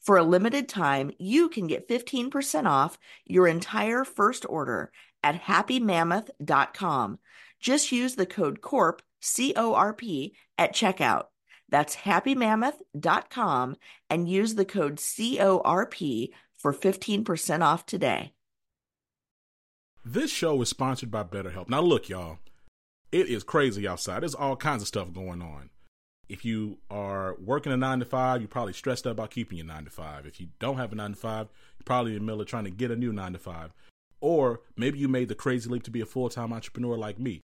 For a limited time, you can get 15% off your entire first order at happymammoth.com. Just use the code CORP, C O R P, at checkout. That's happymammoth.com and use the code CORP for 15% off today. This show is sponsored by BetterHelp. Now, look, y'all, it is crazy outside. There's all kinds of stuff going on. If you are working a nine to five, you're probably stressed out about keeping your nine to five. If you don't have a nine to five, you're probably in the middle of trying to get a new nine to five. Or maybe you made the crazy leap to be a full time entrepreneur like me.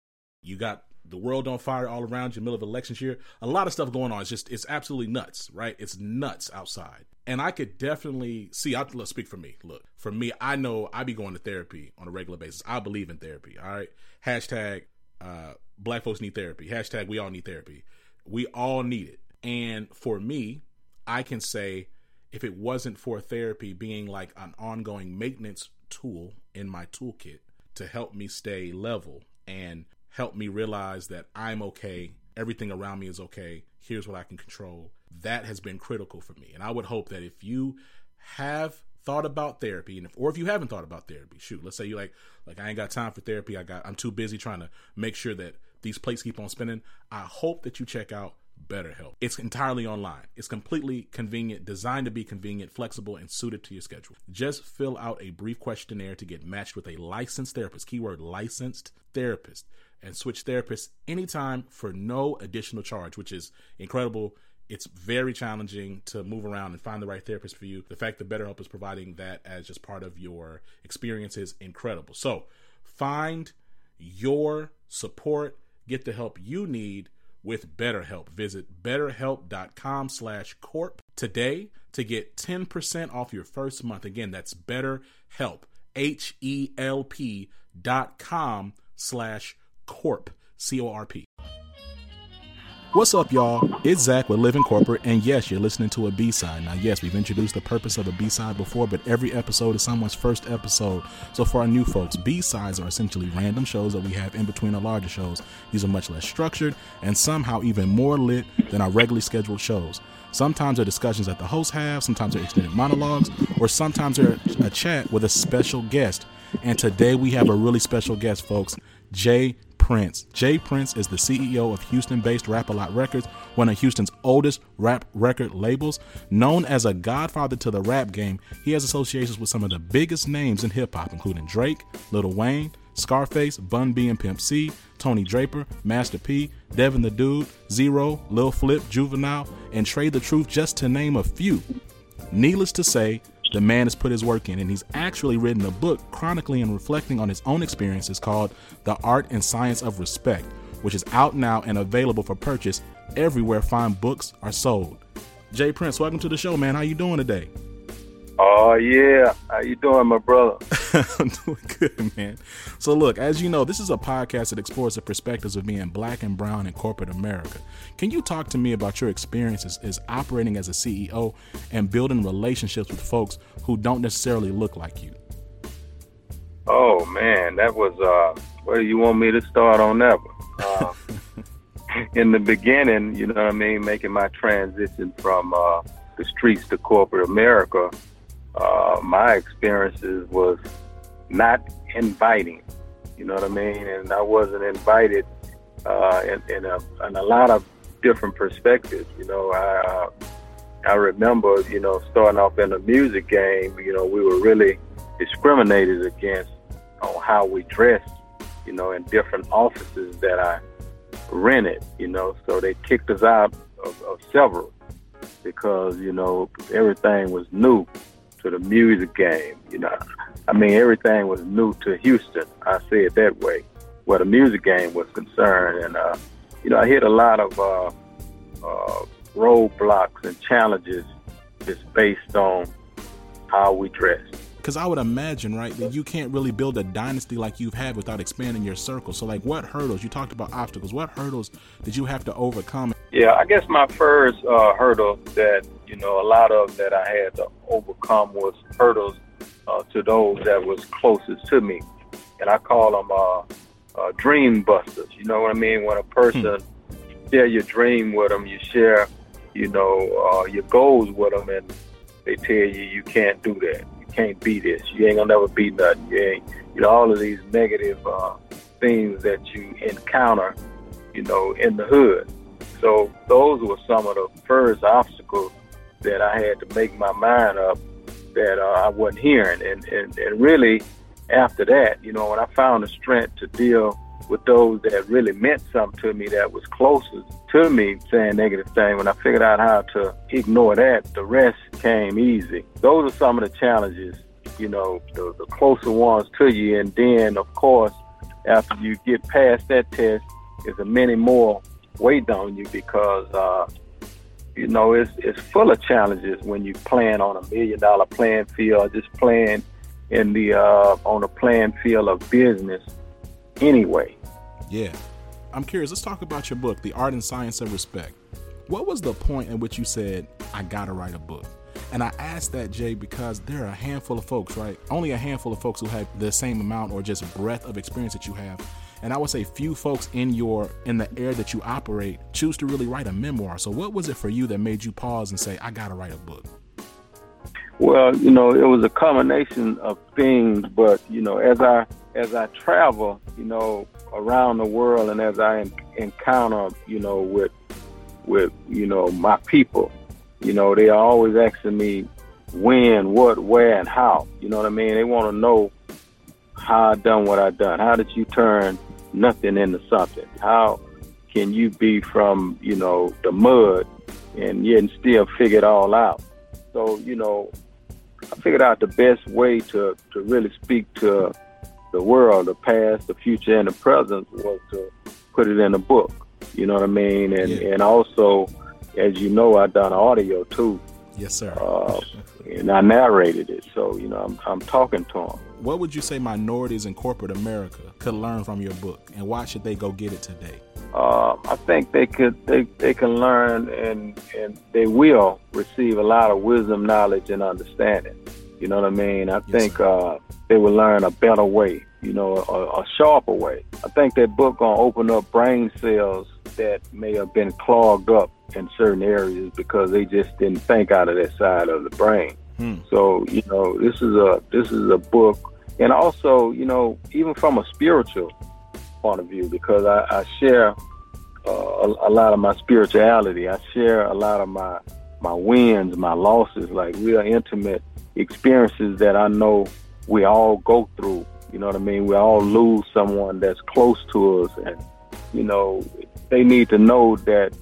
You got the world on fire all around you, middle of elections year. A lot of stuff going on. It's just it's absolutely nuts, right? It's nuts outside. And I could definitely see. I let's speak for me. Look, for me, I know I be going to therapy on a regular basis. I believe in therapy. All right. Hashtag uh, Black folks need therapy. Hashtag we all need therapy. We all need it. And for me, I can say if it wasn't for therapy being like an ongoing maintenance tool in my toolkit to help me stay level and help me realize that I'm okay, everything around me is okay, here's what I can control. That has been critical for me. And I would hope that if you have thought about therapy and if or if you haven't thought about therapy, shoot, let's say you like like I ain't got time for therapy, I got I'm too busy trying to make sure that these plates keep on spinning, I hope that you check out BetterHelp. It's entirely online. It's completely convenient, designed to be convenient, flexible, and suited to your schedule. Just fill out a brief questionnaire to get matched with a licensed therapist, keyword licensed therapist, and switch therapists anytime for no additional charge, which is incredible. It's very challenging to move around and find the right therapist for you. The fact that BetterHelp is providing that as just part of your experience is incredible. So find your support Get the help you need with BetterHelp. Visit betterhelp.com slash corp today to get 10% off your first month. Again, that's betterhelp, H-E-L-P dot com slash corp, C-O-R-P. What's up, y'all? It's Zach with Living Corporate, and yes, you're listening to a B side. Now, yes, we've introduced the purpose of a B side before, but every episode is someone's first episode. So, for our new folks, B sides are essentially random shows that we have in between our larger shows. These are much less structured and somehow even more lit than our regularly scheduled shows. Sometimes they're discussions that the hosts have, sometimes they're extended monologues, or sometimes they're a chat with a special guest. And today we have a really special guest, folks. J Prince. J. Prince is the CEO of Houston based Rap A Lot Records, one of Houston's oldest rap record labels. Known as a godfather to the rap game, he has associations with some of the biggest names in hip hop, including Drake, Lil Wayne, Scarface, Bun B and Pimp C, Tony Draper, Master P, Devin the Dude, Z-Ro, Lil Flip, Juvenile, and Trae the Truth, just to name a few. Needless to say, the man has put his work in, and he's actually written a book chronicling and reflecting on his own experiences called The Art and Science of Respect, which is out now and available for purchase everywhere fine books are sold. J. Prince, welcome to the show, man. How you doing today? Oh yeah, how you doing, my brother? I'm doing good, man. So look, as you know, this is a podcast that explores the perspectives of being black and brown in corporate America. Can you talk to me about your experiences as operating as a CEO and building relationships with folks who don't necessarily look like you? Oh man, that was uh where you want me to start on that one? Uh, in the beginning, you know what I mean, making my transition from uh, the streets to corporate America uh, my experiences was not inviting. You know what I mean? And I wasn't invited uh, in, in, a, in a lot of different perspectives. You know, I uh, I remember, you know, starting off in the music game. You know, we were really discriminated against on how we dressed. You know, in different offices that I rented, you know, so they kicked us out of, of several because, you know, everything was new to the music game, you know. I mean, everything was new to Houston. I say it that way, where the music game was concerned. And, uh, you know, I hit a lot of uh, uh, roadblocks and challenges just based on how we dressed because I would imagine, right, that you can't really build a dynasty like you've had without expanding your circle. So, like, what hurdles? You talked about obstacles. What hurdles did you have to overcome? Yeah, I guess my first uh, hurdle that you know a lot of that I had to overcome was hurdles uh, to those that was closest to me, and I call them uh, uh, dream busters. You know what I mean? When a person hmm. share your dream with them, you share, you know, uh, your goals with them, and they tell you you can't do that you can't be this. You ain't gonna never be nothing. You ain't, you know, all of these negative uh, things that you encounter, you know, in the hood. So those were some of the first obstacles that I had to make my mind up that uh, I wasn't hearing. And, and, and really, after that, you know, when I found the strength to deal with those that really meant something to me, that was closest to me, saying negative things, when I figured out how to ignore that, the rest came easy. Those are some of the challenges, you know, the, the closer ones to you. And then, of course, after you get past that test, there's a many more wait on you because, uh, you know, it's, it's full of challenges when you plan on a million dollar playing field, just playing in the uh, on a playing field of business anyway. Yeah. I'm curious, let's talk about your book, The Art and Science of Respect. What was the point in which you said, I gotta write a book? And I asked that, Jay, because there are a handful of folks, right? Only a handful of folks who have the same amount or just breadth of experience that you have. And I would say few folks in your in the air that you operate choose to really write a memoir. So what was it for you that made you pause and say, I gotta write a book? Well, you know, it was a combination of things, but you know, as I as I travel, you know, around the world, and as I en- encounter, you know, with with you know my people, you know, they are always asking me when, what, where, and how. You know what I mean? They want to know how I done what I done. How did you turn nothing into something? How can you be from you know the mud and yet still figure it all out? So you know, I figured out the best way to, to really speak to the world, the past, the future, and the present was to put it in a book. You know what I mean? And yeah. and also, as you know, I done audio too. Yes, sir. Uh, and I narrated it, so you know I'm I'm talking to them. What would you say minorities in corporate America could learn from your book, and why should they go get it today? Uh, I think they could they, they can learn and and they will receive a lot of wisdom, knowledge, and understanding. You know what I mean? I yes, think uh, they will learn a better way, you know, a, a sharper way. I think that book gonna open up brain cells that may have been clogged up in certain areas because they just didn't think out of that side of the brain. Hmm. So you know, this is a this is a book, and also you know, even from a spiritual point of view, because I, I share uh, a, a lot of my spirituality. I share a lot of my my wins, my losses, like real intimate experiences that I know we all go through. You know what I mean? We all lose someone that's close to us, and you know they need to know that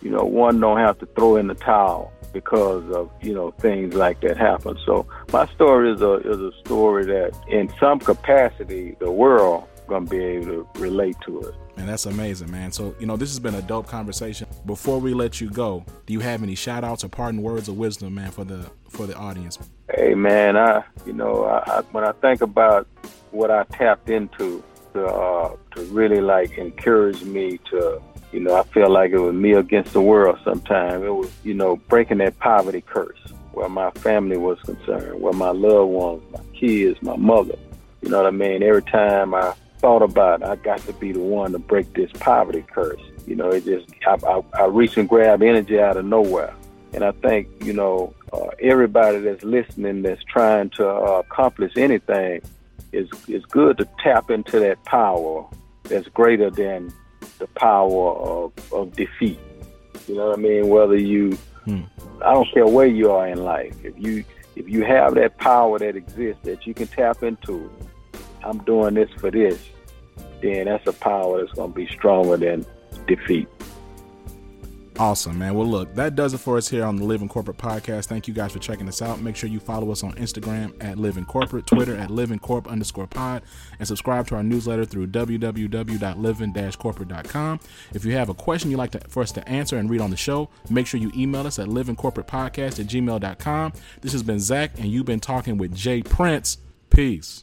you know one don't have to throw in the towel because of you know things like that happen. So my story is a is a story that in some capacity the world gonna be able to relate to it. And that's amazing, man. So, you know, this has been a dope conversation. Before we let you go, do you have any shout outs or parting words of wisdom, man, for the for the audience? Hey man, I you know, I, I when I think about what I tapped into to uh, to really like encourage me to you know, I feel like it was me against the world sometimes. It was, you know, breaking that poverty curse where my family was concerned, where my loved ones, my kids, my mother. You know what I mean? Every time I thought about it, I got to be the one to break this poverty curse. You know, it just I, I, I reach and grab energy out of nowhere, and I think you know uh, everybody that's listening that's trying to uh, accomplish anything is is good to tap into that power that's greater than the power of, of defeat. You know what I mean? Whether you, hmm. I don't care where you are in life. If you if you have that power that exists that you can tap into, I'm doing this for this then that's a power that's going to be stronger than defeat. Awesome, man. Well, look, that does it for us here on the Living Corporate Podcast. Thank you guys for checking us out. Make sure you follow us on Instagram at Living Corporate, Twitter at Living Corp underscore pod, and subscribe to our newsletter through www.living-corporate.com. If you have a question you'd like to, for us to answer and read on the show, make sure you email us at livingcorporatepodcast at gmail.com. This has been Zach, and you've been talking with J. Prince. Peace.